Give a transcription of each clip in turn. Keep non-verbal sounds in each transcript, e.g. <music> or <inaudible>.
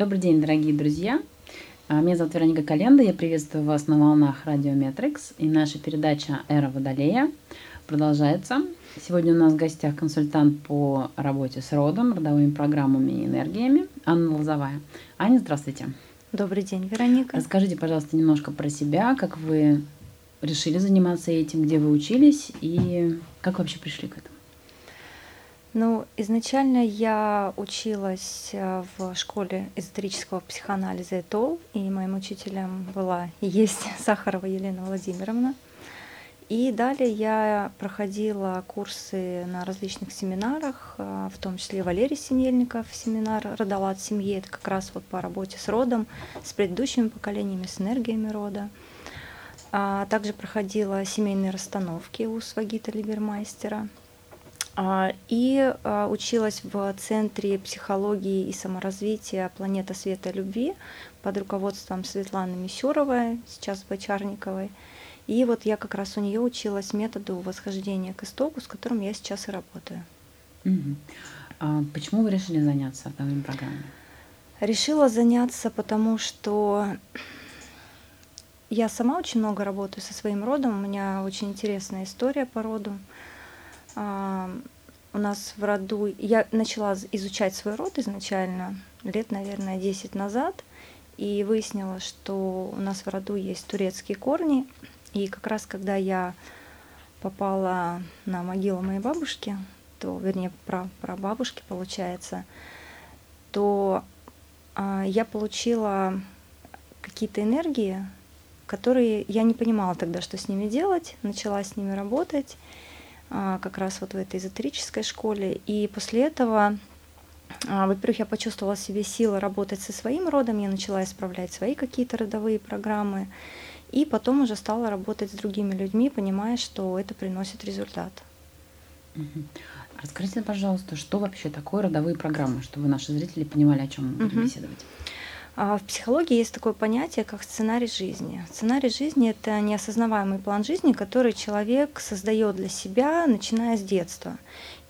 Добрый день, дорогие друзья. А, меня зовут Вероника Календа. Я приветствую вас на волнах Радио Метрикс. И наша передача «Эра Водолея» продолжается. Сегодня у нас в гостях консультант по работе с родом, родовыми программами и энергиями Анна Лозовая. Аня, здравствуйте. Добрый день, Вероника. Расскажите, пожалуйста, немножко про себя, как вы решили заниматься этим, где вы учились и как вообще пришли к этому. Ну, изначально я училась э, в школе эзотерического психоанализа ЭТОЛ, и моим учителем была и есть <laughs> Сахарова Елена Владимировна. И далее я проходила курсы на различных семинарах, э, в том числе Валерий Синельников, семинар «Родовод семьи», это как раз вот по работе с родом, с предыдущими поколениями, с энергиями рода. А также проходила семейные расстановки у Свагита Либермайстера – и а, училась в Центре психологии и саморазвития «Планета света любви» под руководством Светланы Мисюровой, сейчас Бочарниковой. И вот я как раз у нее училась методу восхождения к истоку, с которым я сейчас и работаю. Угу. А почему вы решили заняться данной программой? Решила заняться, потому что я сама очень много работаю со своим родом. У меня очень интересная история по роду у нас в роду, я начала изучать свой род изначально лет, наверное, 10 назад, и выяснила, что у нас в роду есть турецкие корни. И как раз когда я попала на могилу моей бабушки, то, вернее, про, про бабушки получается, то а, я получила какие-то энергии, которые я не понимала тогда, что с ними делать, начала с ними работать. А, как раз вот в этой эзотерической школе. И после этого, а, во-первых, я почувствовала в себе силы работать со своим родом, я начала исправлять свои какие-то родовые программы, и потом уже стала работать с другими людьми, понимая, что это приносит результат. Расскажите, пожалуйста, что вообще такое родовые программы, чтобы наши зрители понимали, о чем мы будем беседовать. А в психологии есть такое понятие, как сценарий жизни. Сценарий жизни – это неосознаваемый план жизни, который человек создает для себя, начиная с детства.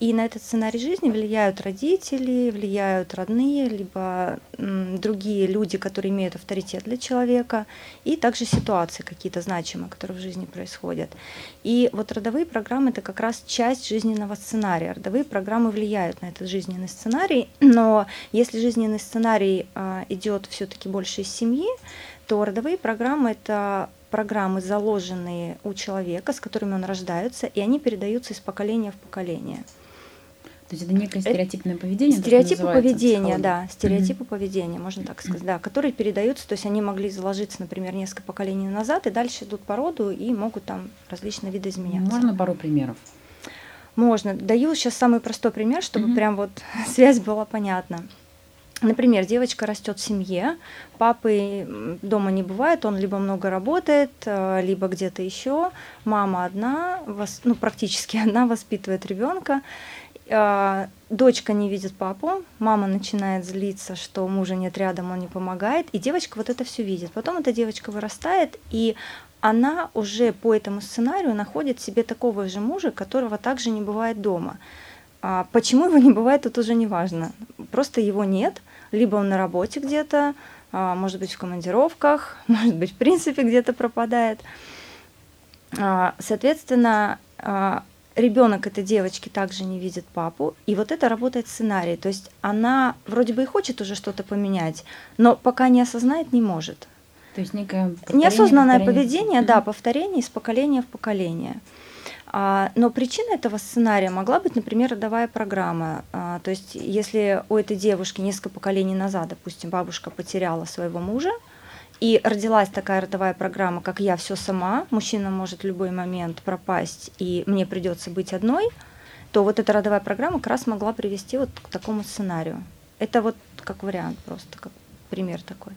И на этот сценарий жизни влияют родители, влияют родные, либо другие люди, которые имеют авторитет для человека, и также ситуации какие-то значимые, которые в жизни происходят. И вот родовые программы – это как раз часть жизненного сценария. Родовые программы влияют на этот жизненный сценарий, но если жизненный сценарий а, идет все-таки больше из семьи, то родовые программы – это программы, заложенные у человека, с которыми он рождается, и они передаются из поколения в поколение. То есть это некое стереотипное поведение? Стереотипы поведения, да, стереотипы mm-hmm. поведения, можно так сказать, да, которые передаются, то есть они могли заложиться, например, несколько поколений назад, и дальше идут по роду и могут там различные виды изменяться. Можно пару примеров? Можно. Даю сейчас самый простой пример, чтобы mm-hmm. прям вот <laughs> связь была понятна. Например, девочка растет в семье, папы дома не бывает, он либо много работает, э, либо где-то еще. Мама одна, ну практически <laughs> одна воспитывает ребенка, а, дочка не видит папу, мама начинает злиться, что мужа нет рядом, он не помогает, и девочка вот это все видит. Потом эта девочка вырастает, и она уже по этому сценарию находит себе такого же мужа, которого также не бывает дома. А почему его не бывает, тут уже не важно. Просто его нет, либо он на работе где-то, а, может быть, в командировках, <laughs> может быть, в принципе, где-то пропадает. А, соответственно, а, ребенок этой девочки также не видит папу, и вот это работает сценарий. То есть она вроде бы и хочет уже что-то поменять, но пока не осознает, не может. То есть некое неосознанное повторение. поведение, да, повторение из поколения в поколение. А, но причина этого сценария могла быть, например, родовая программа. А, то есть, если у этой девушки несколько поколений назад, допустим, бабушка потеряла своего мужа, и родилась такая родовая программа, как я все сама, мужчина может в любой момент пропасть, и мне придется быть одной, то вот эта родовая программа как раз могла привести вот к такому сценарию. Это вот как вариант просто, как пример такой.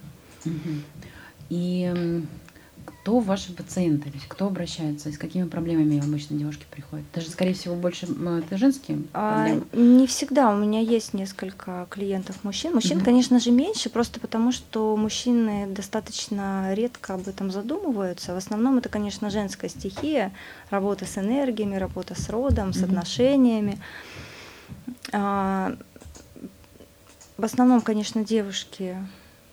И кто ваши пациенты, то есть кто обращается, с какими проблемами обычно девушки приходят? Даже, скорее всего, больше это женские а, проблемы? Не всегда. У меня есть несколько клиентов мужчин. Мужчин, угу. конечно же, меньше, просто потому что мужчины достаточно редко об этом задумываются. В основном это, конечно, женская стихия, работа с энергиями, работа с родом, угу. с отношениями. А, в основном, конечно, девушки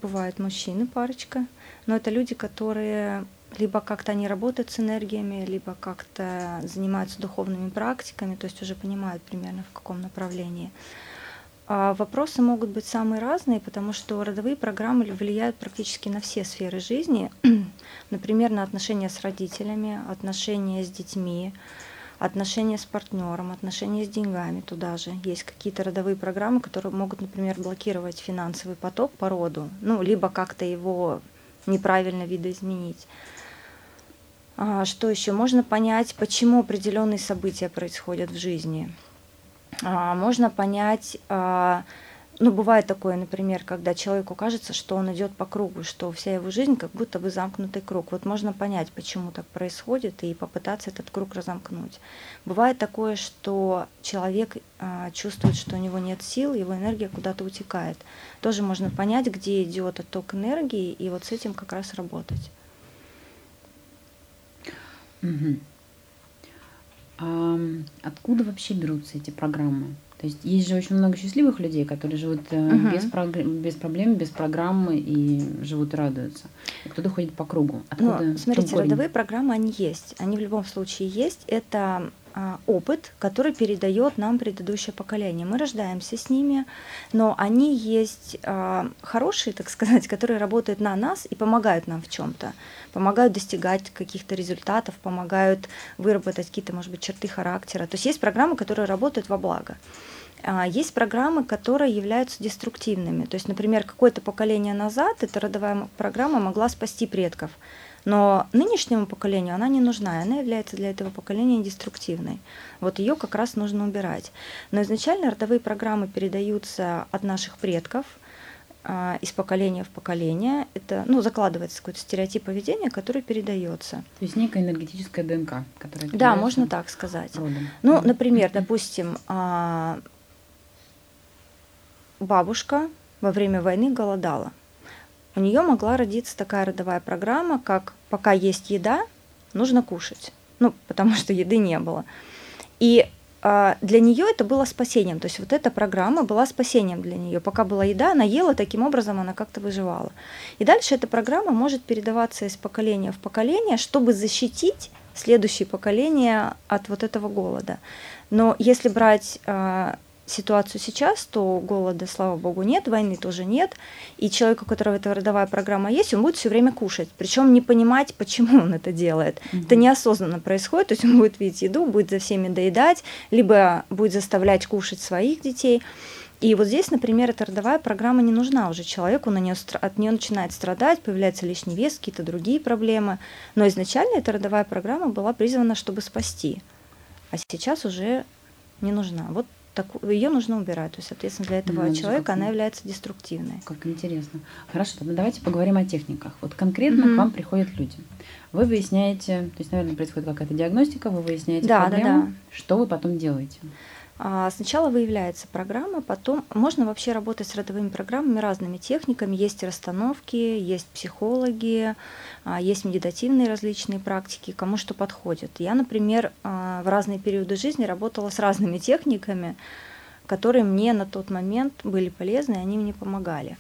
бывают мужчины, парочка, но это люди, которые либо как-то они работают с энергиями, либо как-то занимаются духовными практиками, то есть уже понимают примерно в каком направлении. А вопросы могут быть самые разные, потому что родовые программы влияют практически на все сферы жизни, <clears throat> например, на отношения с родителями, отношения с детьми, отношения с партнером, отношения с деньгами туда же. Есть какие-то родовые программы, которые могут, например, блокировать финансовый поток по роду, ну, либо как-то его неправильно видоизменить. А, что еще? Можно понять, почему определенные события происходят в жизни. А, можно понять, а, ну, бывает такое, например, когда человеку кажется, что он идет по кругу, что вся его жизнь как будто бы замкнутый круг. Вот можно понять, почему так происходит, и попытаться этот круг разомкнуть. Бывает такое, что человек чувствует, что у него нет сил, его энергия куда-то утекает. Тоже можно понять, где идет отток энергии, и вот с этим как раз работать. Угу. А откуда вообще берутся эти программы? То есть есть же очень много счастливых людей, которые живут угу. без, прог... без проблем, без программы и живут и радуются. И кто-то ходит по кругу. Откуда? Ну, смотрите, родовые программы, они есть. Они в любом случае есть. Это а, опыт, который передает нам предыдущее поколение. Мы рождаемся с ними, но они есть а, хорошие, так сказать, которые работают на нас и помогают нам в чем-то, помогают достигать каких-то результатов, помогают выработать какие-то, может быть, черты характера. То есть есть программы, которые работают во благо. А, есть программы, которые являются деструктивными. То есть, например, какое-то поколение назад эта родовая программа могла спасти предков. Но нынешнему поколению она не нужна, и она является для этого поколения деструктивной. Вот ее как раз нужно убирать. Но изначально родовые программы передаются от наших предков, а, из поколения в поколение. Это ну, закладывается какой-то стереотип поведения, который передается. То есть некая энергетическая ДНК, которая Да, можно так сказать. Родом. Ну, например, допустим, а, бабушка во время войны голодала у нее могла родиться такая родовая программа, как пока есть еда, нужно кушать. Ну, <laughs> потому что еды не было. И э, для нее это было спасением. То есть вот эта программа была спасением для нее. Пока была еда, она ела, таким образом она как-то выживала. И дальше эта программа может передаваться из поколения в поколение, чтобы защитить следующее поколение от вот этого голода. Но если брать э, ситуацию сейчас, то голода, слава богу, нет, войны тоже нет, и человек, у которого эта родовая программа есть, он будет все время кушать, причем не понимать, почему он это делает. Mm-hmm. Это неосознанно происходит, то есть он будет видеть еду, будет за всеми доедать, либо будет заставлять кушать своих детей. И вот здесь, например, эта родовая программа не нужна уже человеку, на нее, от нее начинает страдать, появляется лишний вес, какие-то другие проблемы. Но изначально эта родовая программа была призвана, чтобы спасти, а сейчас уже не нужна. Вот так, ее нужно убирать. То есть, соответственно, для этого ну, человека она является деструктивной. Как интересно. Хорошо, тогда давайте поговорим о техниках. Вот конкретно mm-hmm. к вам приходят люди. Вы выясняете, то есть, наверное, происходит какая-то диагностика, вы выясняете да, проблему. Да, да. Что вы потом делаете? А, сначала выявляется программа, потом можно вообще работать с родовыми программами разными техниками. Есть расстановки, есть психологи, а, есть медитативные различные практики, кому что подходит. Я, например, а, в разные периоды жизни работала с разными техниками, которые мне на тот момент были полезны, и они мне помогали.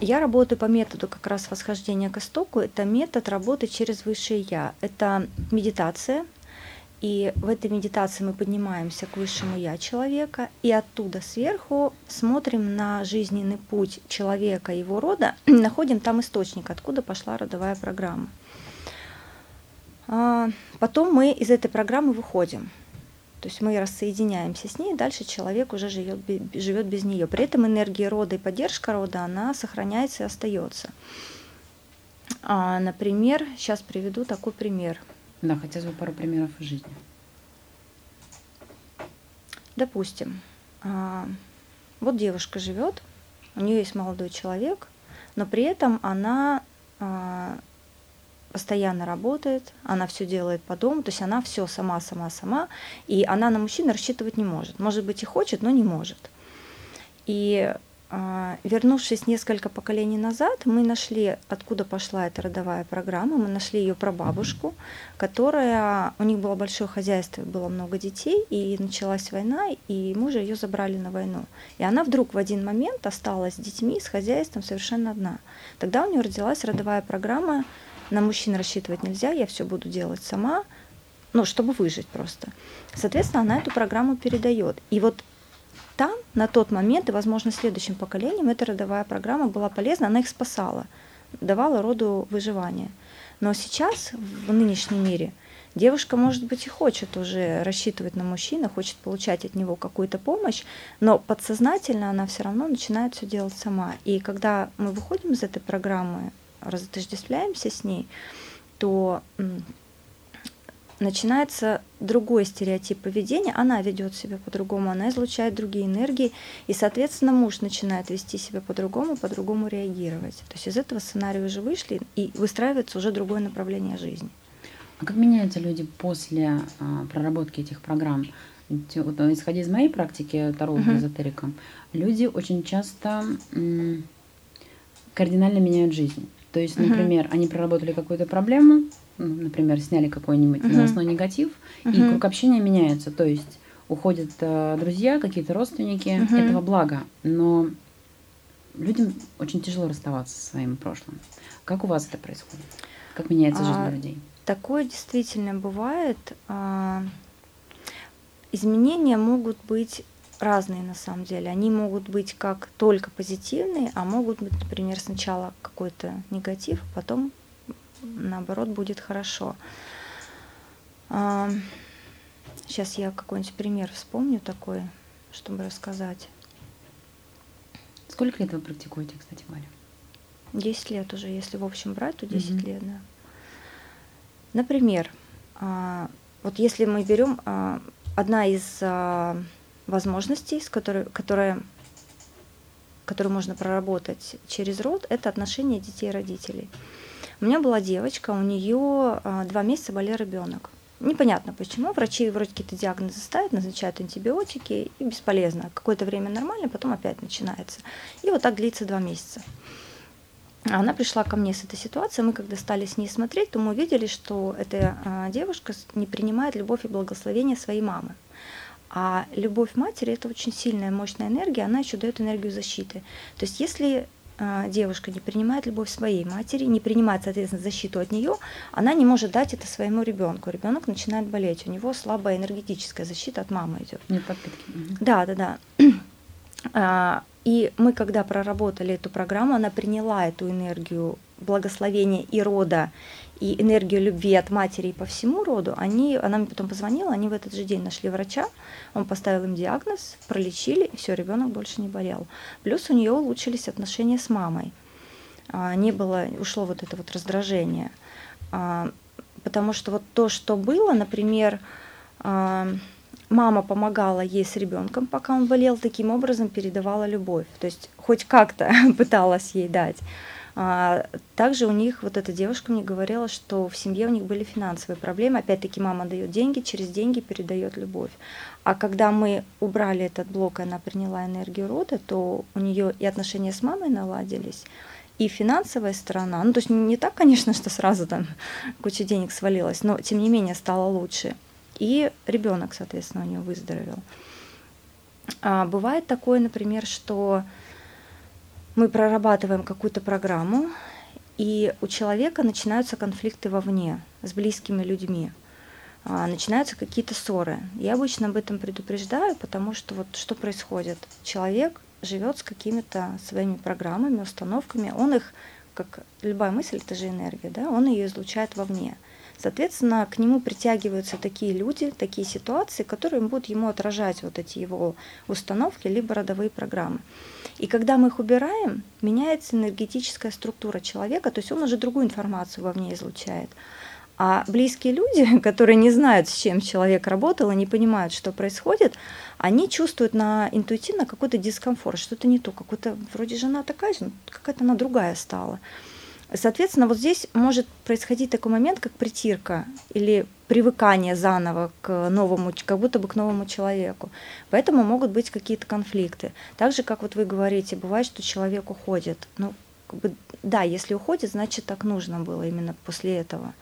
Я работаю по методу как раз восхождения к истоку. Это метод работы через высшее я. Это медитация, и в этой медитации мы поднимаемся к высшему я человека, и оттуда сверху смотрим на жизненный путь человека, его рода, <clears throat> находим там источник, откуда пошла родовая программа. А, потом мы из этой программы выходим. То есть мы рассоединяемся с ней, дальше человек уже живет, живет без нее. При этом энергия рода и поддержка рода, она сохраняется и остается. А, например, сейчас приведу такой пример – да, хотелось бы пару примеров из жизни. Допустим, а, вот девушка живет, у нее есть молодой человек, но при этом она а, постоянно работает, она все делает по дому, то есть она все сама, сама, сама, и она на мужчину рассчитывать не может. Может быть и хочет, но не может. И вернувшись несколько поколений назад, мы нашли, откуда пошла эта родовая программа, мы нашли ее прабабушку, которая, у них было большое хозяйство, было много детей, и началась война, и мужа ее забрали на войну. И она вдруг в один момент осталась с детьми, с хозяйством совершенно одна. Тогда у нее родилась родовая программа, на мужчин рассчитывать нельзя, я все буду делать сама, ну, чтобы выжить просто. Соответственно, она эту программу передает. И вот там, на тот момент, и, возможно, следующим поколениям, эта родовая программа была полезна, она их спасала, давала роду выживание. Но сейчас, в нынешнем мире, девушка, может быть, и хочет уже рассчитывать на мужчину, хочет получать от него какую-то помощь, но подсознательно она все равно начинает все делать сама. И когда мы выходим из этой программы, разотождествляемся с ней, то начинается другой стереотип поведения, она ведет себя по-другому, она излучает другие энергии, и, соответственно, муж начинает вести себя по-другому, по-другому реагировать. То есть из этого сценария уже вышли, и выстраивается уже другое направление жизни. А как меняются люди после а, проработки этих программ? Вот, э, исходя из моей практики таролога uh-huh. эзотерика, люди очень часто м- кардинально меняют жизнь. То есть, например, uh-huh. они проработали какую-то проблему, например, сняли какой-нибудь uh-huh. новостной негатив, uh-huh. и круг общения меняется. То есть уходят э, друзья, какие-то родственники, uh-huh. этого блага. Но людям очень тяжело расставаться со своим прошлым. Как у вас это происходит? Как меняется жизнь а, людей? Такое действительно бывает. А, изменения могут быть разные на самом деле. Они могут быть как только позитивные, а могут быть, например, сначала какой-то негатив, а потом наоборот, будет хорошо. Сейчас я какой-нибудь пример вспомню такой, чтобы рассказать. Сколько лет вы практикуете, кстати говоря? Десять лет уже, если в общем брать, то 10 mm лет, да. Например, а, вот если мы берем а, одна из а, возможностей, с которой, которая, которую можно проработать через род, это отношения детей и родителей. У меня была девочка, у нее а, два месяца болел ребенок. Непонятно почему. Врачи вроде какие-то диагнозы ставят, назначают антибиотики, и бесполезно. Какое-то время нормально, потом опять начинается. И вот так длится два месяца. Она пришла ко мне с этой ситуацией. Мы, когда стали с ней смотреть, то мы увидели, что эта а, девушка не принимает любовь и благословение своей мамы. А любовь матери это очень сильная, мощная энергия, она еще дает энергию защиты. То есть, если девушка не принимает любовь своей матери, не принимает, соответственно, защиту от нее, она не может дать это своему ребенку. Ребенок начинает болеть, у него слабая энергетическая защита от мамы идет. Нет подпитки. Да, да, да. <clears throat> А, и мы, когда проработали эту программу, она приняла эту энергию благословения и рода, и энергию любви от матери и по всему роду, они, она мне потом позвонила, они в этот же день нашли врача, он поставил им диагноз, пролечили, и все, ребенок больше не болел. Плюс у нее улучшились отношения с мамой. А, не было, ушло вот это вот раздражение. А, потому что вот то, что было, например, а, мама помогала ей с ребенком, пока он болел, таким образом передавала любовь. То есть хоть как-то <laughs> пыталась ей дать. А, также у них, вот эта девушка мне говорила, что в семье у них были финансовые проблемы. Опять-таки мама дает деньги, через деньги передает любовь. А когда мы убрали этот блок, и она приняла энергию рода, то у нее и отношения с мамой наладились, и финансовая сторона, ну то есть не так, конечно, что сразу там куча денег свалилась, но тем не менее стало лучше. И ребенок, соответственно, у нее выздоровел. А бывает такое, например, что мы прорабатываем какую-то программу, и у человека начинаются конфликты вовне с близкими людьми, а, начинаются какие-то ссоры. Я обычно об этом предупреждаю, потому что вот что происходит? Человек живет с какими-то своими программами, установками, он их, как любая мысль, это же энергия, да, он ее излучает вовне. Соответственно, к нему притягиваются такие люди, такие ситуации, которые будут ему отражать вот эти его установки, либо родовые программы. И когда мы их убираем, меняется энергетическая структура человека, то есть он уже другую информацию вовне излучает. А близкие люди, <laughs> которые не знают, с чем человек работал и не понимают, что происходит, они чувствуют на интуитивно какой-то дискомфорт, что-то не то, какой-то вроде жена такая же, какая-то она другая стала. Соответственно, вот здесь может происходить такой момент, как притирка или привыкание заново к новому, как будто бы к новому человеку. Поэтому могут быть какие-то конфликты. Так же, как вот вы говорите, бывает, что человек уходит. Ну, как бы, да, если уходит, значит так нужно было именно после этого.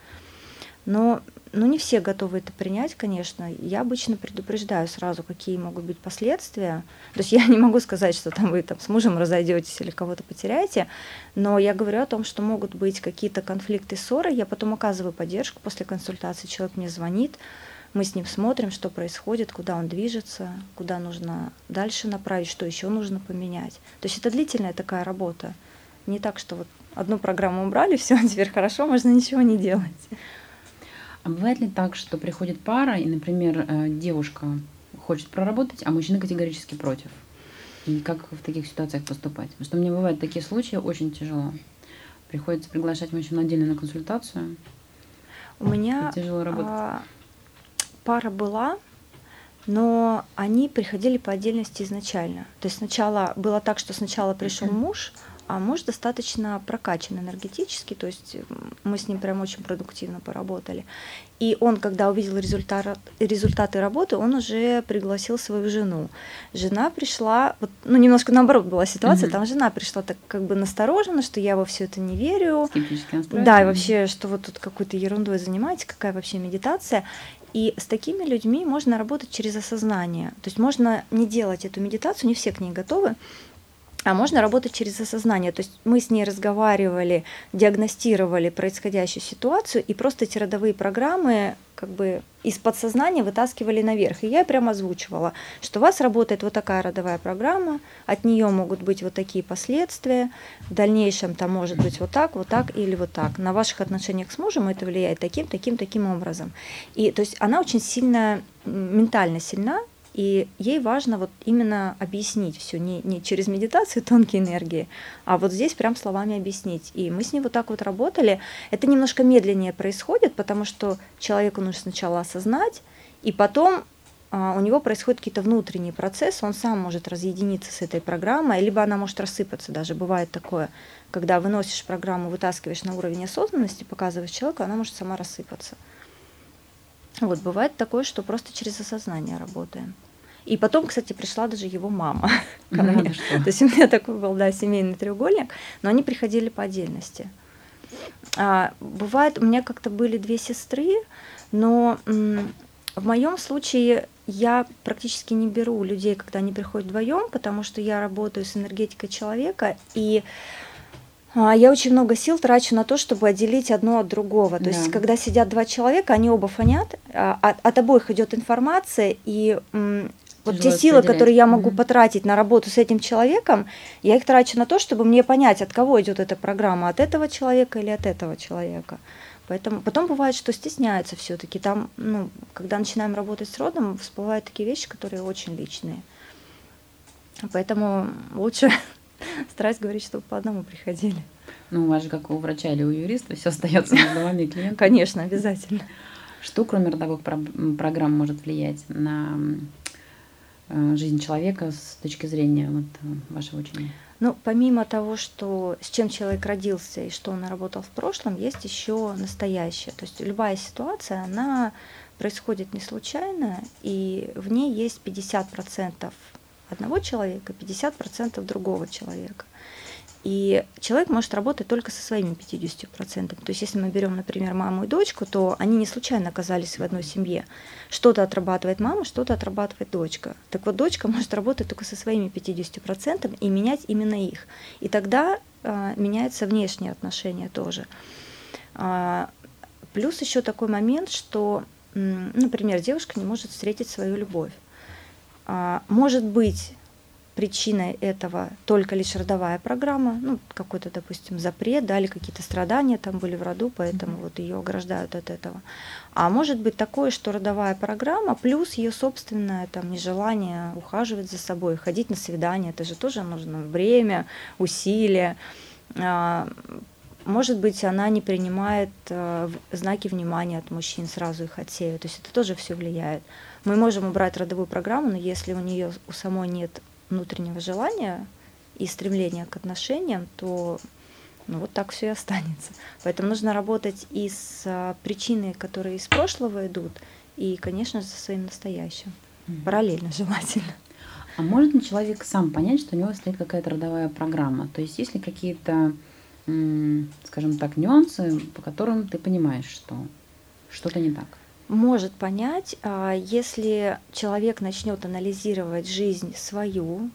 Но ну, не все готовы это принять, конечно. Я обычно предупреждаю сразу, какие могут быть последствия. То есть я не могу сказать, что там вы там, с мужем разойдетесь или кого-то потеряете, но я говорю о том, что могут быть какие-то конфликты, ссоры. Я потом оказываю поддержку после консультации. Человек мне звонит, мы с ним смотрим, что происходит, куда он движется, куда нужно дальше направить, что еще нужно поменять. То есть это длительная такая работа. Не так, что вот одну программу убрали, все, <laughs> теперь хорошо, можно ничего не делать. А бывает ли так, что приходит пара, и, например, э, девушка хочет проработать, а мужчина категорически против? И как в таких ситуациях поступать? Потому что мне бывают такие случаи очень тяжело. Приходится приглашать мужчину отдельно на консультацию. У меня тяжело работать. А, пара была, но они приходили по отдельности изначально. То есть сначала было так, что сначала пришел муж, а муж достаточно прокачан энергетически, то есть мы с ним прям очень продуктивно поработали. И он, когда увидел результат, результаты работы, он уже пригласил свою жену. Жена пришла, вот, ну немножко наоборот была ситуация, mm-hmm. там жена пришла так как бы настороженно, что я во все это не верю. Да, и вообще, что вот тут какой-то ерундой занимаетесь, какая вообще медитация. И с такими людьми можно работать через осознание. То есть можно не делать эту медитацию, не все к ней готовы, а можно работать через осознание. То есть мы с ней разговаривали, диагностировали происходящую ситуацию, и просто эти родовые программы как бы из подсознания вытаскивали наверх. И я прямо озвучивала, что у вас работает вот такая родовая программа, от нее могут быть вот такие последствия, в дальнейшем там может быть вот так, вот так или вот так. На ваших отношениях с мужем это влияет таким, таким, таким образом. И то есть она очень сильно, ментально сильна, и ей важно вот именно объяснить все, не, не через медитацию тонкие энергии, а вот здесь прям словами объяснить. И мы с ней вот так вот работали. Это немножко медленнее происходит, потому что человеку нужно сначала осознать, и потом а, у него происходят какие-то внутренние процессы, он сам может разъединиться с этой программой, либо она может рассыпаться даже. Бывает такое, когда выносишь программу, вытаскиваешь на уровень осознанности, показываешь человеку, она может сама рассыпаться. Вот бывает такое, что просто через осознание работаем. И потом, кстати, пришла даже его мама <laughs> ко мне. Ну, То есть у меня такой был, да, семейный треугольник, но они приходили по отдельности. А, бывает, у меня как-то были две сестры, но в моем случае я практически не беру людей, когда они приходят вдвоем, потому что я работаю с энергетикой человека, и а, я очень много сил трачу на то, чтобы отделить одно от другого. То да. есть, когда сидят два человека, они оба фонят, а, от, от обоих идет информация, и вот те силы, которые я могу mm-hmm. потратить на работу с этим человеком, я их трачу на то, чтобы мне понять, от кого идет эта программа, от этого человека или от этого человека. Поэтому потом бывает, что стесняются все-таки. Там, ну, когда начинаем работать с родом, всплывают такие вещи, которые очень личные. Поэтому лучше <laughs> стараюсь говорить, чтобы по одному приходили. Ну, у вас же, как у врача или у юриста, все <laughs> остается между вами и клиентом. Конечно, обязательно. Что, кроме родовых программ, может влиять на жизнь человека с точки зрения вот, э, вашего учения? Ну, помимо того, что с чем человек родился и что он наработал в прошлом, есть еще настоящее. То есть любая ситуация, она происходит не случайно, и в ней есть 50% одного человека, 50% другого человека. И человек может работать только со своими 50%. То есть если мы берем, например, маму и дочку, то они не случайно оказались в одной семье. Что-то отрабатывает мама, что-то отрабатывает дочка. Так вот, дочка может работать только со своими 50% и менять именно их. И тогда э, меняются внешние отношения тоже. А, плюс еще такой момент, что, например, девушка не может встретить свою любовь. А, может быть, причиной этого только лишь родовая программа, ну, какой-то, допустим, запрет, да, или какие-то страдания там были в роду, поэтому вот ее ограждают от этого. А может быть такое, что родовая программа плюс ее собственное там нежелание ухаживать за собой, ходить на свидания, это же тоже нужно время, усилия. А, может быть, она не принимает э, знаки внимания от мужчин, сразу их отсеивает. То есть это тоже все влияет. Мы можем убрать родовую программу, но если у нее у самой нет внутреннего желания и стремления к отношениям, то ну вот так все и останется. Поэтому нужно работать и с а, причиной, которые из прошлого идут, и, конечно, со своим настоящим. Параллельно желательно. А может ли человек сам понять, что у него стоит какая-то родовая программа? То есть есть ли какие-то, скажем так, нюансы, по которым ты понимаешь, что что-то не так? Может понять, а, если человек начнет анализировать жизнь свою,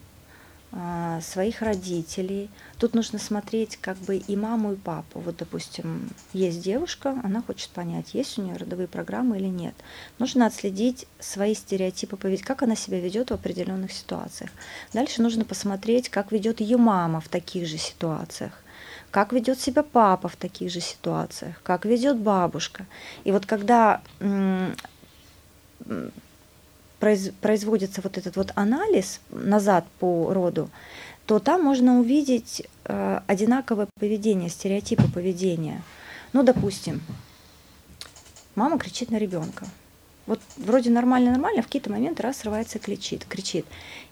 а, своих родителей. Тут нужно смотреть как бы и маму, и папу. Вот, допустим, есть девушка, она хочет понять, есть у нее родовые программы или нет. Нужно отследить свои стереотипы поведения, как она себя ведет в определенных ситуациях. Дальше нужно посмотреть, как ведет ее мама в таких же ситуациях как ведет себя папа в таких же ситуациях, как ведет бабушка. И вот когда производится вот этот вот анализ назад по роду, то там можно увидеть э, одинаковое поведение, стереотипы поведения. Ну, допустим, мама кричит на ребенка. Вот вроде нормально-нормально, в какие-то моменты раз срывается кричит, кричит.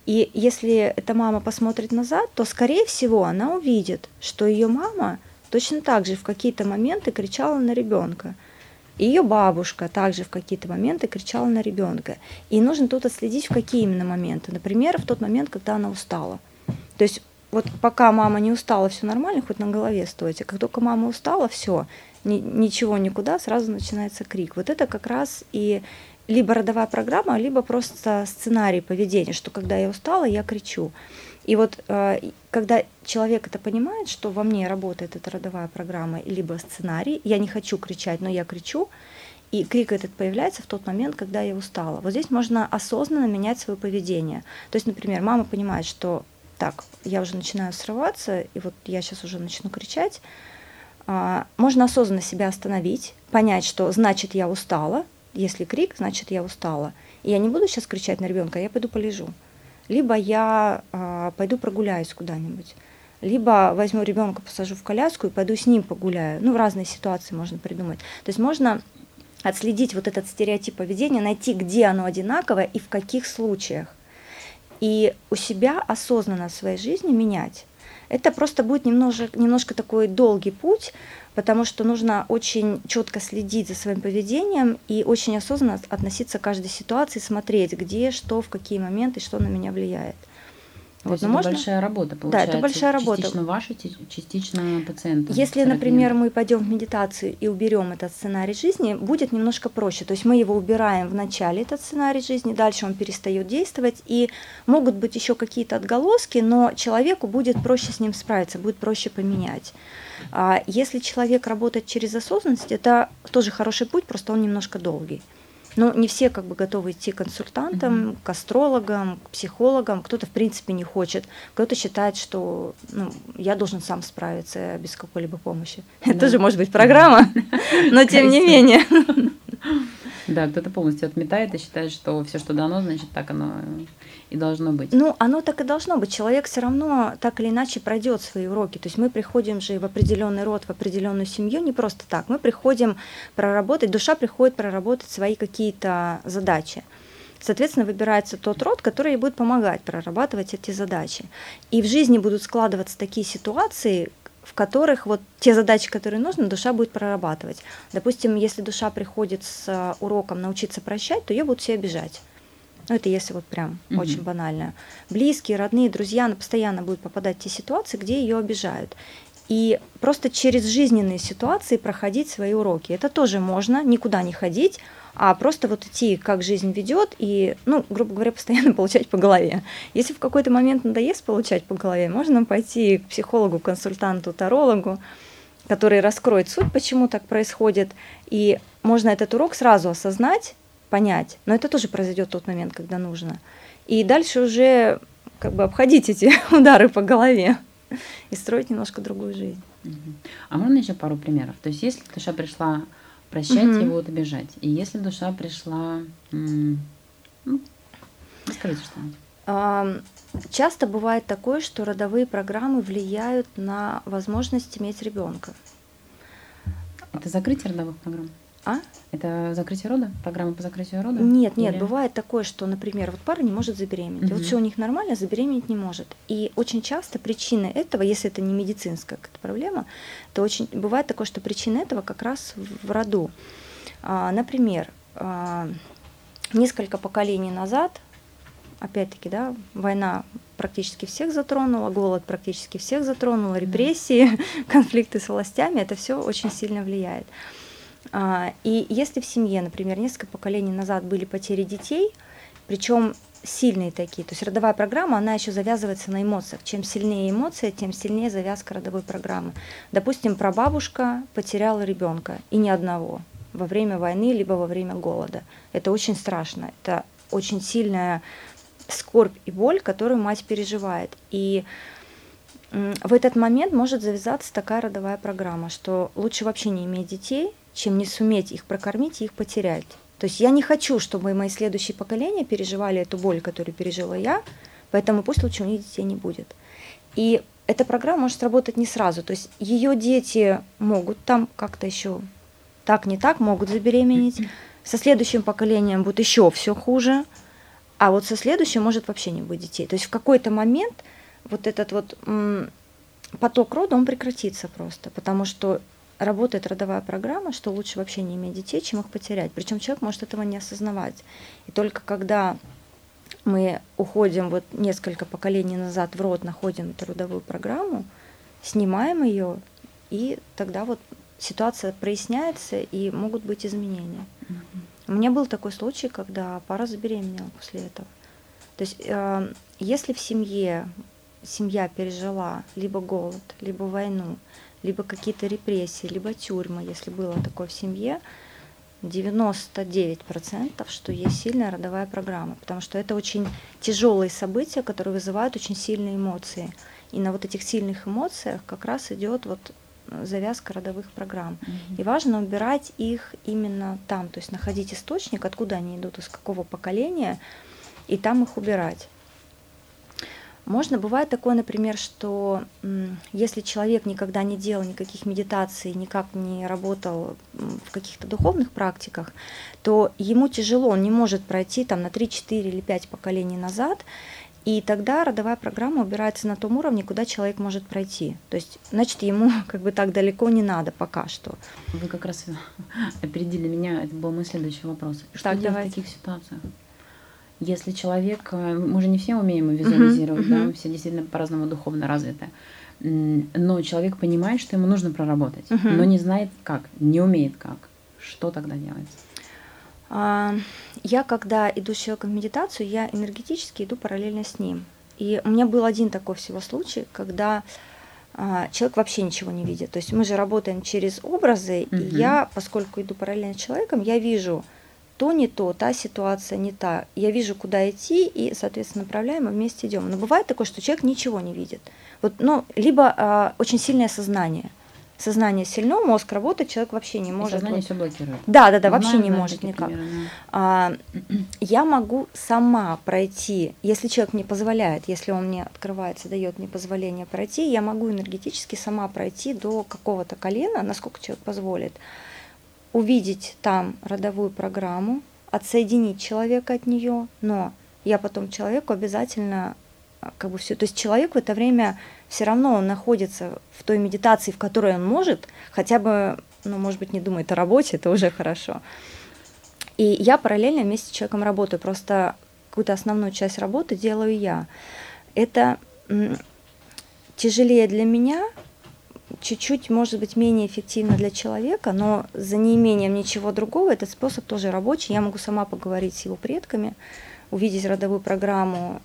И если эта мама посмотрит назад, то, скорее всего, она увидит, что ее мама точно так же в какие-то моменты кричала на ребенка. Ее бабушка также в какие-то моменты кричала на ребенка. И нужно тут отследить, в какие именно моменты. Например, в тот момент, когда она устала. То есть вот пока мама не устала, все нормально, хоть на голове стойте. Как только мама устала, все, ни, ничего никуда, сразу начинается крик. Вот это как раз и либо родовая программа, либо просто сценарий поведения, что когда я устала, я кричу. И вот э, когда человек это понимает, что во мне работает эта родовая программа, либо сценарий, я не хочу кричать, но я кричу, и крик этот появляется в тот момент, когда я устала. Вот здесь можно осознанно менять свое поведение. То есть, например, мама понимает, что так, я уже начинаю срываться, и вот я сейчас уже начну кричать. А, можно осознанно себя остановить, понять, что значит я устала. Если крик, значит я устала. И я не буду сейчас кричать на ребенка, я пойду полежу либо я э, пойду прогуляюсь куда-нибудь, либо возьму ребенка, посажу в коляску и пойду с ним погуляю. Ну, в разные ситуации можно придумать. То есть можно отследить вот этот стереотип поведения, найти, где оно одинаковое и в каких случаях. И у себя осознанно в своей жизни менять. Это просто будет немножко, немножко такой долгий путь, потому что нужно очень четко следить за своим поведением и очень осознанно относиться к каждой ситуации, смотреть, где, что, в какие моменты, что на меня влияет. То вот, есть это можно... большая работа, получается. Да, это большая работа. Частично ваша, частично пациента. Если, например, мы пойдем в медитацию и уберем этот сценарий жизни, будет немножко проще. То есть мы его убираем в начале, этот сценарий жизни, дальше он перестает действовать, и могут быть еще какие-то отголоски, но человеку будет проще с ним справиться, будет проще поменять. А если человек работает через осознанность, это тоже хороший путь, просто он немножко долгий. Но не все как бы готовы идти к консультантам, mm-hmm. к астрологам, к психологам. Кто-то, в принципе, не хочет. Кто-то считает, что ну, я должен сам справиться без какой-либо помощи. <laughs> Да. Это тоже может быть программа, <laughs> но тем не менее. <laughs> Да, кто-то полностью отметает и считает, что все, что дано, значит, так оно и должно быть. Ну, оно так и должно быть. Человек все равно так или иначе пройдет свои уроки. То есть мы приходим же в определенный род, в определенную семью не просто так. Мы приходим проработать, душа приходит проработать свои какие-то задачи. Соответственно, выбирается тот род, который будет помогать прорабатывать эти задачи. И в жизни будут складываться такие ситуации, в которых вот те задачи, которые нужны, душа будет прорабатывать. Допустим, если душа приходит с уроком научиться прощать, то ее будут все обижать. Ну, это если вот прям угу. очень банально. Близкие, родные, друзья, она постоянно будет попадать в те ситуации, где ее обижают. И просто через жизненные ситуации проходить свои уроки. Это тоже можно, никуда не ходить, а просто вот идти, как жизнь ведет, и, ну, грубо говоря, <laughs> постоянно получать по голове. Если в какой-то момент надоест получать по голове, можно пойти к психологу, консультанту, тарологу, который раскроет суть, почему так происходит, и можно этот урок сразу осознать, понять. Но это тоже произойдет в тот момент, когда нужно. И дальше уже как бы обходить эти <laughs> удары по голове и строить немножко другую жизнь. А можно еще пару примеров? То есть, если душа пришла прощать угу. и вот обижать, и если душа пришла, ну, расскажите что-нибудь. Часто бывает такое, что родовые программы влияют на возможность иметь ребенка. Это закрытие родовых программ? А? Это закрытие рода? Программа по закрытию рода? Нет, нет, Или... бывает такое, что, например, вот пара не может забеременеть. Угу. Вот все у них нормально, забеременеть не может. И очень часто причина этого, если это не медицинская какая-то проблема, то очень бывает такое, что причина этого как раз в роду. А, например, а, несколько поколений назад, опять-таки, да, война практически всех затронула, голод практически всех затронула, репрессии, <laughs> конфликты с властями, это все очень сильно влияет. А, и если в семье, например, несколько поколений назад были потери детей, причем сильные такие, то есть родовая программа, она еще завязывается на эмоциях. Чем сильнее эмоции, тем сильнее завязка родовой программы. Допустим, прабабушка потеряла ребенка, и ни одного, во время войны, либо во время голода. Это очень страшно, это очень сильная скорбь и боль, которую мать переживает. И в этот момент может завязаться такая родовая программа, что лучше вообще не иметь детей, чем не суметь их прокормить и их потерять. То есть я не хочу, чтобы мои следующие поколения переживали эту боль, которую пережила я, поэтому пусть лучше у них детей не будет. И эта программа может работать не сразу. То есть ее дети могут там как-то еще так не так, могут забеременеть. Со следующим поколением будет еще все хуже, а вот со следующим может вообще не быть детей. То есть в какой-то момент вот этот вот поток рода, он прекратится просто, потому что работает родовая программа, что лучше вообще не иметь детей, чем их потерять. Причем человек может этого не осознавать. И только когда мы уходим вот несколько поколений назад в род, находим эту родовую программу, снимаем ее, и тогда вот ситуация проясняется, и могут быть изменения. Mm-hmm. У меня был такой случай, когда пара забеременела после этого. То есть, э, если в семье семья пережила либо голод, либо войну, либо какие-то репрессии, либо тюрьмы, если было такое в семье, 99%, что есть сильная родовая программа, потому что это очень тяжелые события, которые вызывают очень сильные эмоции. И на вот этих сильных эмоциях как раз идет вот завязка родовых программ. Mm-hmm. И важно убирать их именно там, то есть находить источник, откуда они идут, из какого поколения, и там их убирать. Можно, бывает такое, например, что если человек никогда не делал никаких медитаций, никак не работал в каких-то духовных практиках, то ему тяжело, он не может пройти там на 3, 4 или 5 поколений назад, и тогда родовая программа убирается на том уровне, куда человек может пройти. То есть, значит, ему <laughs> как бы так далеко не надо пока что. Вы как раз <laughs> опередили меня, это был мой следующий вопрос. Что так, делать давайте. в таких ситуациях? Если человек, э, мы же не все умеем визуализировать, uh-huh, да, все действительно по-разному духовно развиты, но человек понимает, что ему нужно проработать, uh-huh. но не знает как, не умеет как. Что тогда делается? А, я, когда иду с человеком в медитацию, я энергетически иду параллельно с ним. И у меня был один такой всего случай, когда а, человек вообще ничего не видит. То есть мы же работаем через образы, uh-huh. и я, поскольку иду параллельно с человеком, я вижу то не то, та ситуация не та. Я вижу, куда идти, и, соответственно, направляем, и вместе идем. Но бывает такое, что человек ничего не видит. Вот, ну, либо а, очень сильное сознание. Сознание сильно, мозг работает, человек вообще не может. И сознание вот... все блокирует. Да, да, да, вообще не может никак. Примеры, а, я могу сама пройти, если человек мне позволяет, если он мне открывается, дает мне позволение пройти, я могу энергетически сама пройти до какого-то колена, насколько человек позволит увидеть там родовую программу, отсоединить человека от нее, но я потом человеку обязательно а, как бы все. То есть человек в это время все равно он находится в той медитации, в которой он может, хотя бы, ну, может быть, не думает о работе, это уже хорошо. И я параллельно вместе с человеком работаю, просто какую-то основную часть работы делаю я. Это тяжелее для меня, чуть-чуть, может быть, менее эффективно для человека, но за неимением ничего другого этот способ тоже рабочий. Я могу сама поговорить с его предками, увидеть родовую программу,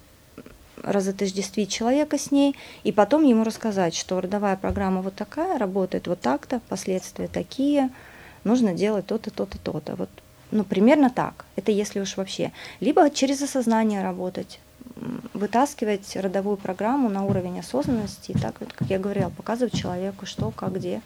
разотождествить человека с ней, и потом ему рассказать, что родовая программа вот такая, работает вот так-то, последствия такие, нужно делать то-то, то-то, то-то. Вот, ну, примерно так. Это если уж вообще. Либо через осознание работать вытаскивать родовую программу на уровень осознанности, и так вот, как я говорила, показывать человеку, что, как, где,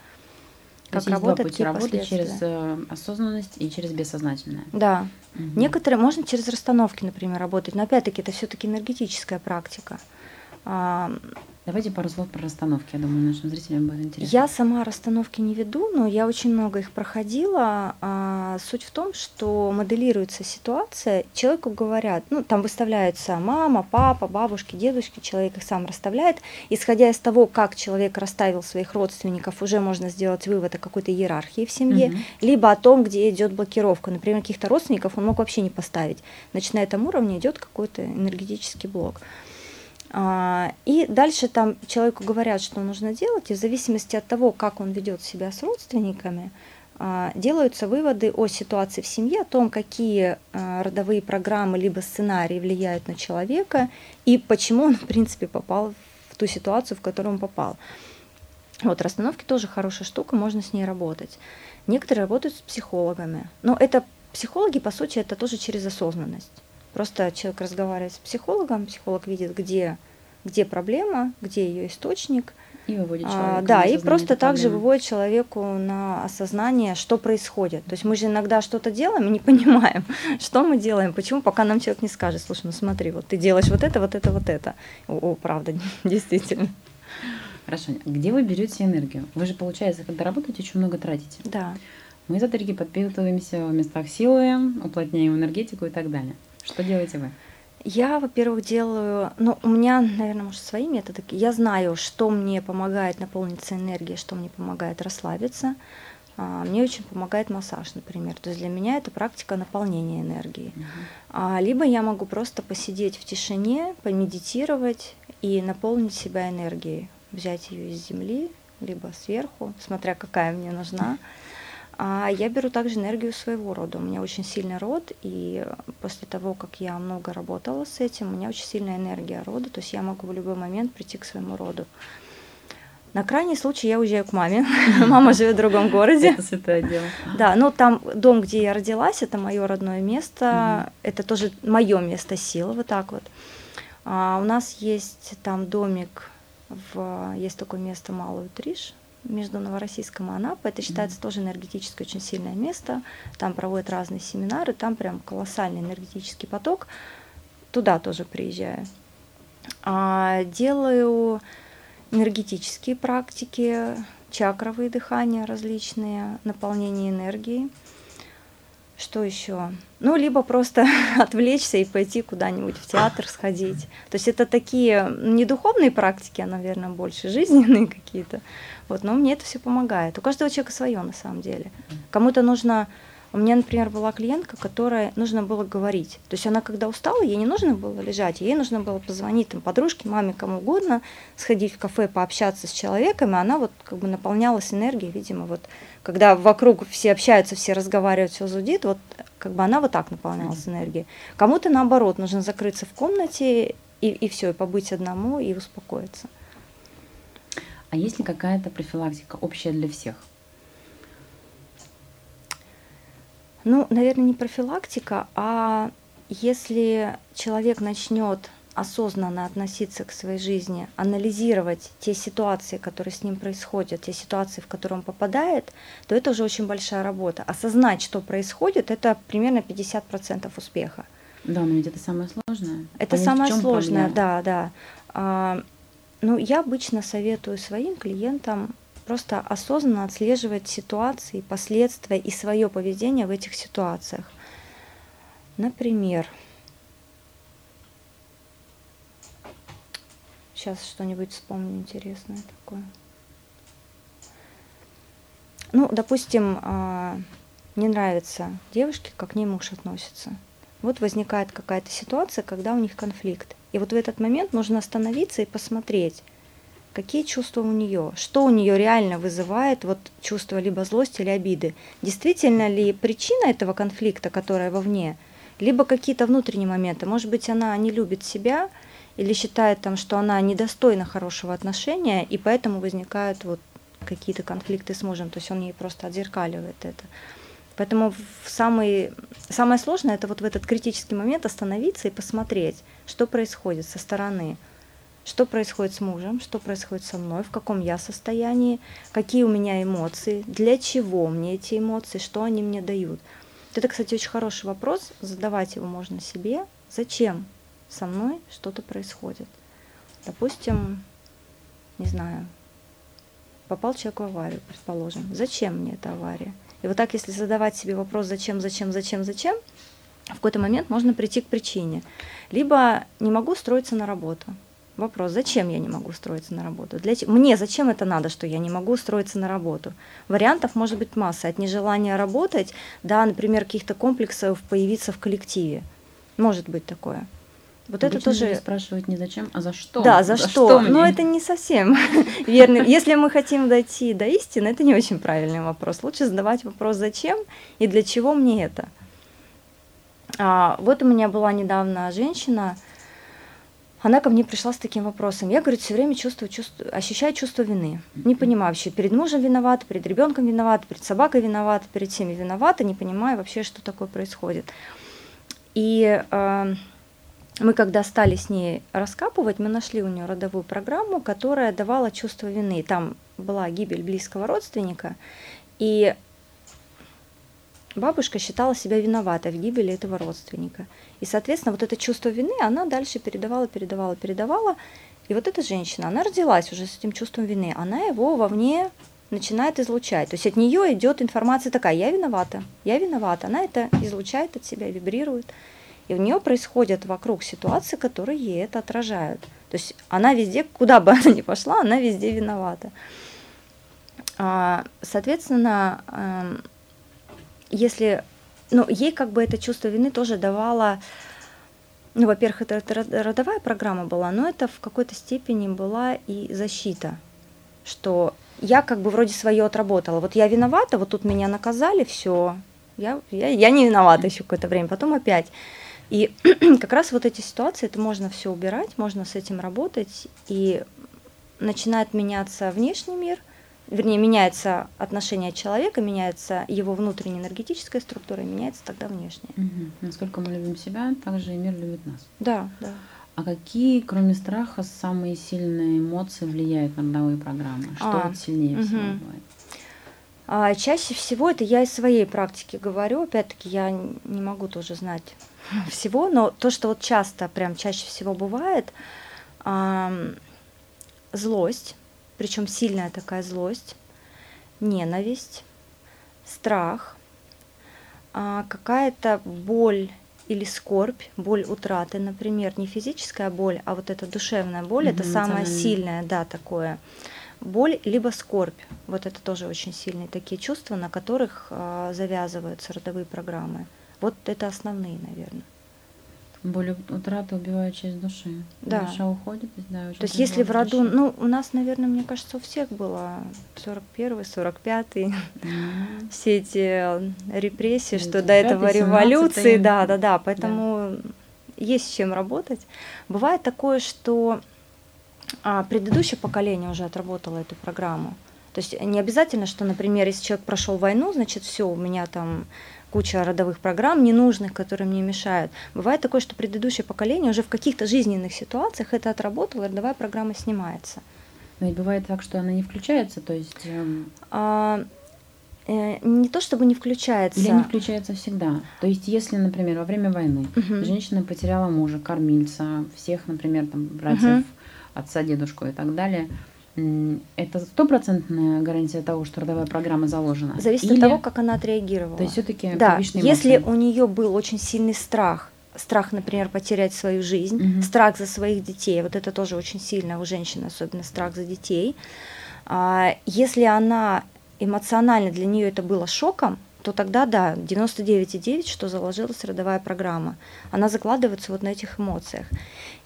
как То работает, два пути работы через э, осознанность и через бессознательное. Да. Угу. Некоторые можно через расстановки, например, работать, но опять-таки это все-таки энергетическая практика. А, Давайте пару слов про расстановки. Я думаю, нашим зрителям будет интересно. Я сама расстановки не веду, но я очень много их проходила. А, суть в том, что моделируется ситуация, человеку говорят, ну, там выставляются мама, папа, бабушки, дедушки, человек их сам расставляет. Исходя из того, как человек расставил своих родственников, уже можно сделать вывод о какой-то иерархии в семье, угу. либо о том, где идет блокировка. Например, каких-то родственников он мог вообще не поставить. Значит, на этом уровне идет какой-то энергетический блок. А, и дальше там человеку говорят, что нужно делать, и в зависимости от того, как он ведет себя с родственниками, а, делаются выводы о ситуации в семье, о том, какие а, родовые программы либо сценарии влияют на человека и почему он, в принципе, попал в ту ситуацию, в которую он попал. Вот, расстановки тоже хорошая штука, можно с ней работать. Некоторые работают с психологами, но это психологи, по сути, это тоже через осознанность. Просто человек разговаривает с психологом, психолог видит, где, где проблема, где ее источник. И выводит а, человека. А, да, и просто также выводит человеку на осознание, что происходит. То есть мы же иногда что-то делаем и не <laughs> понимаем, что мы делаем, почему, пока нам человек не скажет, слушай, ну смотри, вот ты делаешь вот это, вот это, вот это. О, правда, <laughs> действительно. Хорошо. Где вы берете энергию? Вы же, получается, когда работаете, очень много тратите. Да. Мы эзотерики подпитываемся в местах силы, уплотняем энергетику и так далее. Что делаете вы? Я, во-первых, делаю, ну, у меня, наверное, может, свои методы. Я знаю, что мне помогает наполниться энергией, что мне помогает расслабиться. А, мне очень помогает массаж, например. То есть для меня это практика наполнения энергии. Uh-huh. Либо я могу просто посидеть в тишине, помедитировать и наполнить себя энергией. Взять ее из земли, либо сверху, смотря какая мне нужна. Uh-huh а я беру также энергию своего рода. У меня очень сильный род, и после того, как я много работала с этим, у меня очень сильная энергия рода, то есть я могу в любой момент прийти к своему роду. На крайний случай я уезжаю к маме. <laughs> Мама живет в другом городе. Это святое дело. Да, ну там дом, где я родилась, это мое родное место. Это тоже мое место силы, вот так вот. А у нас есть там домик, в, есть такое место Малую Триш, между Новороссийском и Анапой. Это считается mm-hmm. тоже энергетически очень сильное место. Там проводят разные семинары, там прям колоссальный энергетический поток. Туда тоже приезжаю. А, делаю энергетические практики, чакровые дыхания различные, наполнение энергии. Что еще? Ну, либо просто <laughs> отвлечься и пойти куда-нибудь в театр сходить. То есть это такие не духовные практики, а, наверное, больше жизненные <laughs> какие-то. Вот, но мне это все помогает. У каждого человека свое на самом деле. Кому-то нужно у меня, например, была клиентка, которой нужно было говорить. То есть она, когда устала, ей не нужно было лежать, ей нужно было позвонить там, подружке, маме, кому угодно, сходить в кафе, пообщаться с человеком, и она вот как бы наполнялась энергией, видимо, вот когда вокруг все общаются, все разговаривают, все зудит, вот как бы она вот так наполнялась энергией. Кому-то наоборот, нужно закрыться в комнате и, и все, и побыть одному и успокоиться. А есть ли какая-то профилактика общая для всех? Ну, наверное, не профилактика, а если человек начнет осознанно относиться к своей жизни, анализировать те ситуации, которые с ним происходят, те ситуации, в которые он попадает, то это уже очень большая работа. Осознать, что происходит, это примерно 50% успеха. Да, но ведь это самое сложное. Это Понять, самое сложное, проблема. да, да. А, ну, я обычно советую своим клиентам просто осознанно отслеживать ситуации, последствия и свое поведение в этих ситуациях. Например, сейчас что-нибудь вспомню интересное такое. Ну, допустим, а, не нравится девушке, как к ней муж относится. Вот возникает какая-то ситуация, когда у них конфликт. И вот в этот момент нужно остановиться и посмотреть, какие чувства у нее, что у нее реально вызывает вот чувство либо злости или обиды. Действительно ли причина этого конфликта, которая вовне, либо какие-то внутренние моменты. Может быть, она не любит себя или считает там, что она недостойна хорошего отношения, и поэтому возникают вот какие-то конфликты с мужем, то есть он ей просто отзеркаливает это. Поэтому самый, самое сложное это вот в этот критический момент остановиться и посмотреть, что происходит со стороны что происходит с мужем, что происходит со мной, в каком я состоянии, какие у меня эмоции, для чего мне эти эмоции, что они мне дают. Это, кстати, очень хороший вопрос, задавать его можно себе. Зачем со мной что-то происходит? Допустим, не знаю, попал человек в аварию, предположим. Зачем мне эта авария? И вот так, если задавать себе вопрос, зачем, зачем, зачем, зачем, в какой-то момент можно прийти к причине. Либо не могу устроиться на работу. Вопрос, зачем я не могу устроиться на работу? Для... Мне зачем это надо, что я не могу устроиться на работу? Вариантов может быть масса. От нежелания работать до, например, каких-то комплексов появиться в коллективе. Может быть такое. Вот Обычно это тоже спрашивают не зачем, а за что. Да, за, за что. что Но это не совсем <laughs> верно. Если мы хотим дойти до истины, это не очень правильный вопрос. Лучше задавать вопрос зачем и для чего мне это. А, вот у меня была недавно женщина, она ко мне пришла с таким вопросом. Я, говорит, все время чувствую, чувствую, ощущаю чувство вины. Не понимаю вообще, перед мужем виновата, перед ребенком виновата, перед собакой виновата, перед всеми виновата, не понимаю вообще, что такое происходит. И э, мы когда стали с ней раскапывать, мы нашли у нее родовую программу, которая давала чувство вины. Там была гибель близкого родственника, и бабушка считала себя виноватой в гибели этого родственника. И, соответственно, вот это чувство вины она дальше передавала, передавала, передавала. И вот эта женщина, она родилась уже с этим чувством вины, она его вовне начинает излучать. То есть от нее идет информация такая, я виновата, я виновата. Она это излучает от себя, вибрирует. И у нее происходят вокруг ситуации, которые ей это отражают. То есть она везде, куда бы она ни пошла, она везде виновата. А, соответственно, эм, если, ну, ей как бы это чувство вины тоже давало, ну, во-первых, это, это родовая программа была, но это в какой-то степени была и защита, что я как бы вроде свое отработала. Вот я виновата, вот тут меня наказали, все, я, я, я не виновата еще какое-то время, потом опять. И <clears throat> как раз вот эти ситуации, это можно все убирать, можно с этим работать, и начинает меняться внешний мир, вернее, меняется отношение человека, меняется его внутренняя энергетическая структура, и меняется тогда внешняя. Угу. Насколько мы любим себя, также и мир любит нас. Да, да. А какие, кроме страха, самые сильные эмоции влияют на родовые программы? Что а, сильнее угу. всего бывает? А, чаще всего это я из своей практики говорю, опять-таки я не могу тоже знать <laughs> всего, но то, что вот часто, прям чаще всего бывает, э, злость, причем сильная такая злость, ненависть, страх, э, какая-то боль или скорбь, боль утраты, например, не физическая боль, а вот эта душевная боль, mm-hmm, это самое сильное, да, такое. Боль либо скорбь, вот это тоже очень сильные такие чувства, на которых э, завязываются родовые программы. Вот это основные, наверное. Боль утраты убивает часть души. Да. Душа уходит, да, То есть если в роду, души. ну, у нас, наверное, мне кажется, у всех было 41-й, 45-й, mm-hmm. все эти э, репрессии, что до этого революции, да, да, да, поэтому да. есть с чем работать. Бывает такое, что а, предыдущее поколение уже отработало эту программу. То есть не обязательно, что, например, если человек прошел войну, значит, все, у меня там куча родовых программ ненужных, которые мне мешают. Бывает такое, что предыдущее поколение уже в каких-то жизненных ситуациях это отработало, родовая программа снимается. Но и бывает так, что она не включается, то есть... Эм... А, э, не то чтобы не включается. Или не включается всегда. То есть, если, например, во время войны угу. женщина потеряла мужа, кормильца, всех, например, там, братьев, угу. отца, дедушку и так далее, это стопроцентная гарантия того, что родовая программа заложена? Зависит Или... от того, как она отреагировала. То есть все-таки да, если у нее был очень сильный страх, страх, например, потерять свою жизнь, угу. страх за своих детей, вот это тоже очень сильно у женщин, особенно страх за детей. А, если она эмоционально для нее это было шоком, то тогда да, 99,9, что заложилась родовая программа. Она закладывается вот на этих эмоциях.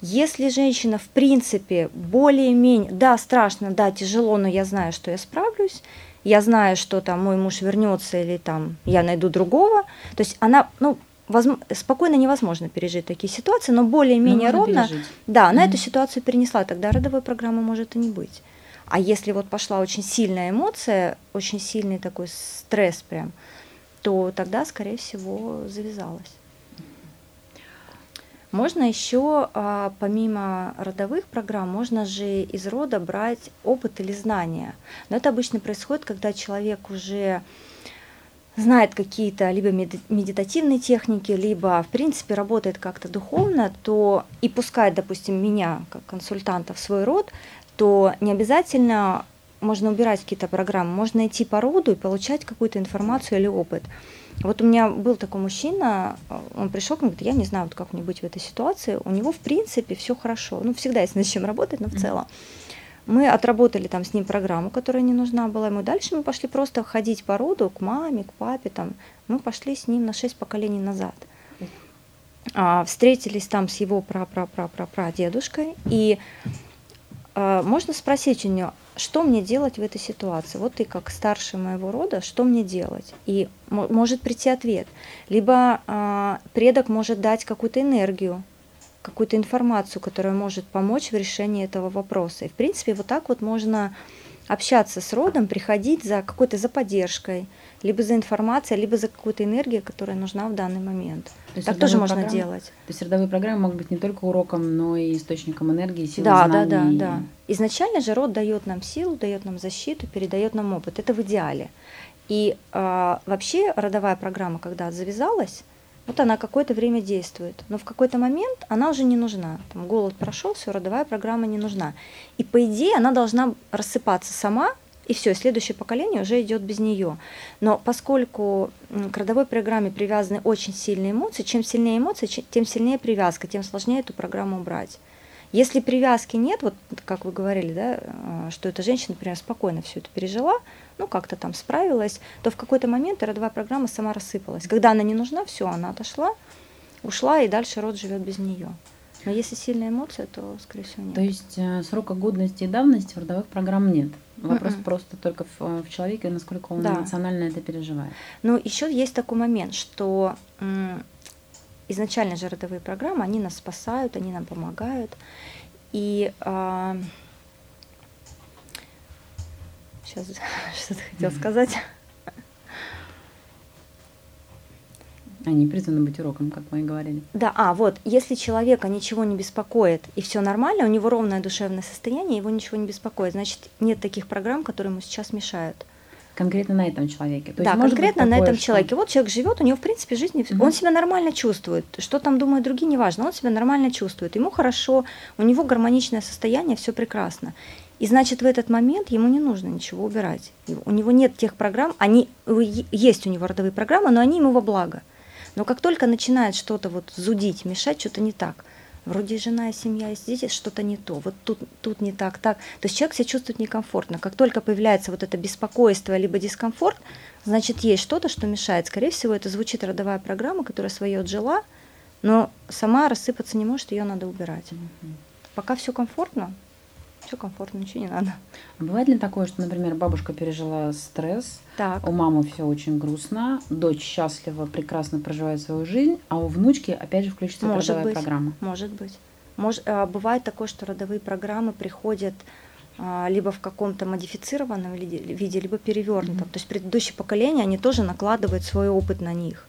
Если женщина, в принципе, более-менее, да, страшно, да, тяжело, но я знаю, что я справлюсь, я знаю, что там мой муж вернется или там я найду другого, то есть она, ну, возможно, спокойно невозможно пережить такие ситуации, но более-менее ровно, пережить. да, она mm-hmm. эту ситуацию перенесла, тогда родовой программы может и не быть. А если вот пошла очень сильная эмоция, очень сильный такой стресс прям, то тогда, скорее всего, завязалось. Можно еще, а, помимо родовых программ, можно же из рода брать опыт или знания. Но это обычно происходит, когда человек уже знает какие-то либо медитативные техники, либо, в принципе, работает как-то духовно, то и пускает, допустим, меня как консультанта в свой род, то не обязательно можно убирать какие-то программы, можно найти породу и получать какую-то информацию или опыт. Вот у меня был такой мужчина, он пришел, говорит, я не знаю, вот как мне быть в этой ситуации. У него, в принципе, все хорошо. Ну, всегда есть над чем работать, но в целом. Мы отработали там с ним программу, которая не нужна была ему. Дальше мы пошли просто ходить по роду, к маме, к папе. Там. Мы пошли с ним на шесть поколений назад. А, встретились там с его пра-пра-пра-пра-прадедушкой. И а, можно спросить у нее, что мне делать в этой ситуации? Вот ты как старший моего рода, что мне делать? И может прийти ответ. Либо а, предок может дать какую-то энергию, какую-то информацию, которая может помочь в решении этого вопроса. И в принципе вот так вот можно общаться с родом, приходить за какой-то за поддержкой, либо за информацией, либо за какую-то энергию, которая нужна в данный момент. То так тоже можно делать. То есть родовые программы могут быть не только уроком, но и источником энергии, силы, да, знаний. Да, да, да. Изначально же род дает нам силу, дает нам защиту, передает нам опыт. Это в идеале. И э, вообще родовая программа, когда завязалась, вот она какое-то время действует, но в какой-то момент она уже не нужна. Там голод прошел, все, родовая программа не нужна. И по идее она должна рассыпаться сама, и все, следующее поколение уже идет без нее. Но поскольку к родовой программе привязаны очень сильные эмоции, чем сильнее эмоции, тем сильнее привязка, тем сложнее эту программу убрать. Если привязки нет, вот как вы говорили, да, а, что эта женщина, например, спокойно все это пережила, ну как-то там справилась, то в какой-то момент родовая программа сама рассыпалась. Когда она не нужна, все, она отошла, ушла, и дальше род живет без нее. Но если сильная эмоция, то, скорее всего, нет. То есть э, срока годности и давности родовых программ нет. Вопрос Mm-mm. просто только в, в человеке, насколько он да. эмоционально это переживает. Ну, еще есть такой момент, что м, изначально же родовые программы, они нас спасают, они нам помогают. И э, сейчас <laughs> что-то хотел сказать. Они призваны быть уроком, как мы и говорили. Да, а вот, если человека ничего не беспокоит и все нормально, у него ровное душевное состояние, его ничего не беспокоит, значит, нет таких программ, которые ему сейчас мешают. Конкретно на этом человеке. То да, конкретно такое, на этом что... человеке. Вот человек живет, у него, в принципе, жизнь, угу. он себя нормально чувствует. Что там думают другие, неважно, он себя нормально чувствует. Ему хорошо, у него гармоничное состояние, все прекрасно. И значит, в этот момент ему не нужно ничего убирать. У него нет тех программ, они есть у него родовые программы, но они ему во благо. Но как только начинает что-то вот зудить, мешать, что-то не так, вроде жена и семья, есть дети, что-то не то, вот тут, тут не так, так. То есть человек себя чувствует некомфортно. Как только появляется вот это беспокойство либо дискомфорт, значит, есть что-то, что мешает. Скорее всего, это звучит родовая программа, которая свое отжила, но сама рассыпаться не может, ее надо убирать. Пока все комфортно, все комфортно, ничего не надо. А бывает ли такое, что, например, бабушка пережила стресс, так. у мамы все очень грустно, дочь счастлива, прекрасно проживает свою жизнь, а у внучки опять же включится может родовая быть, программа? Может быть. Может, а, бывает такое, что родовые программы приходят а, либо в каком-то модифицированном виде, либо перевернутом. Mm-hmm. То есть предыдущие поколения, они тоже накладывают свой опыт на них.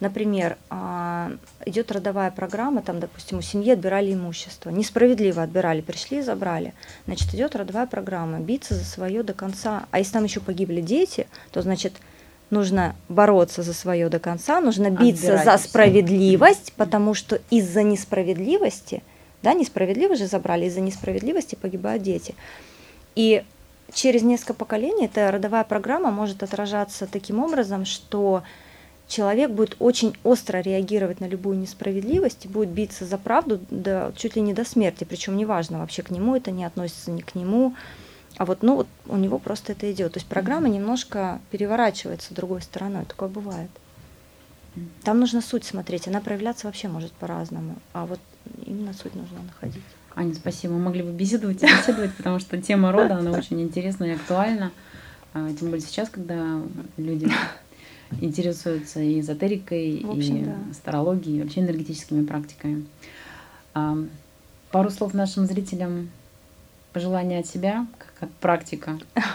Например, а, идет родовая программа, там, допустим, у семьи отбирали имущество, несправедливо отбирали, пришли и забрали. Значит, идет родовая программа, биться за свое до конца. А если там еще погибли дети, то, значит, нужно бороться за свое до конца, нужно биться за справедливость, потому что из-за несправедливости, да, несправедливо же забрали, из-за несправедливости погибают дети. И через несколько поколений эта родовая программа может отражаться таким образом, что человек будет очень остро реагировать на любую несправедливость и будет биться за правду до, чуть ли не до смерти, причем неважно вообще к нему это не относится, ни к нему, а вот, ну, вот у него просто это идет. То есть программа немножко переворачивается другой стороной, такое бывает. Там нужно суть смотреть, она проявляться вообще может по-разному, а вот именно суть нужно находить. Аня, спасибо. Мы могли бы беседовать и беседовать, потому что тема рода, она очень интересна и актуальна. А, тем более сейчас, когда люди интересуются и эзотерикой, общем, и да. астрологией, и вообще энергетическими практиками. А, пару слов нашим зрителям, пожелания от себя, как от практика. <laughs>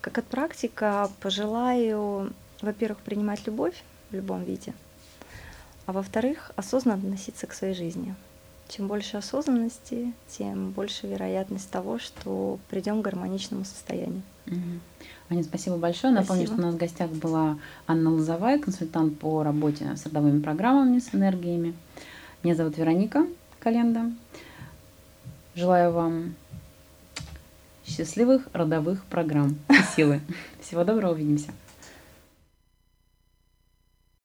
Как от практика пожелаю, во-первых, принимать любовь в любом виде, а во-вторых, осознанно относиться к своей жизни. Чем больше осознанности, тем больше вероятность того, что придем к гармоничному состоянию. Угу. Аня, спасибо большое. Спасибо. Напомню, что у нас в гостях была Анна Лозовая, консультант по работе с родовыми программами, с энергиями. Меня зовут Вероника Календа. Желаю вам счастливых родовых программ и силы. <laughs> Всего доброго, увидимся.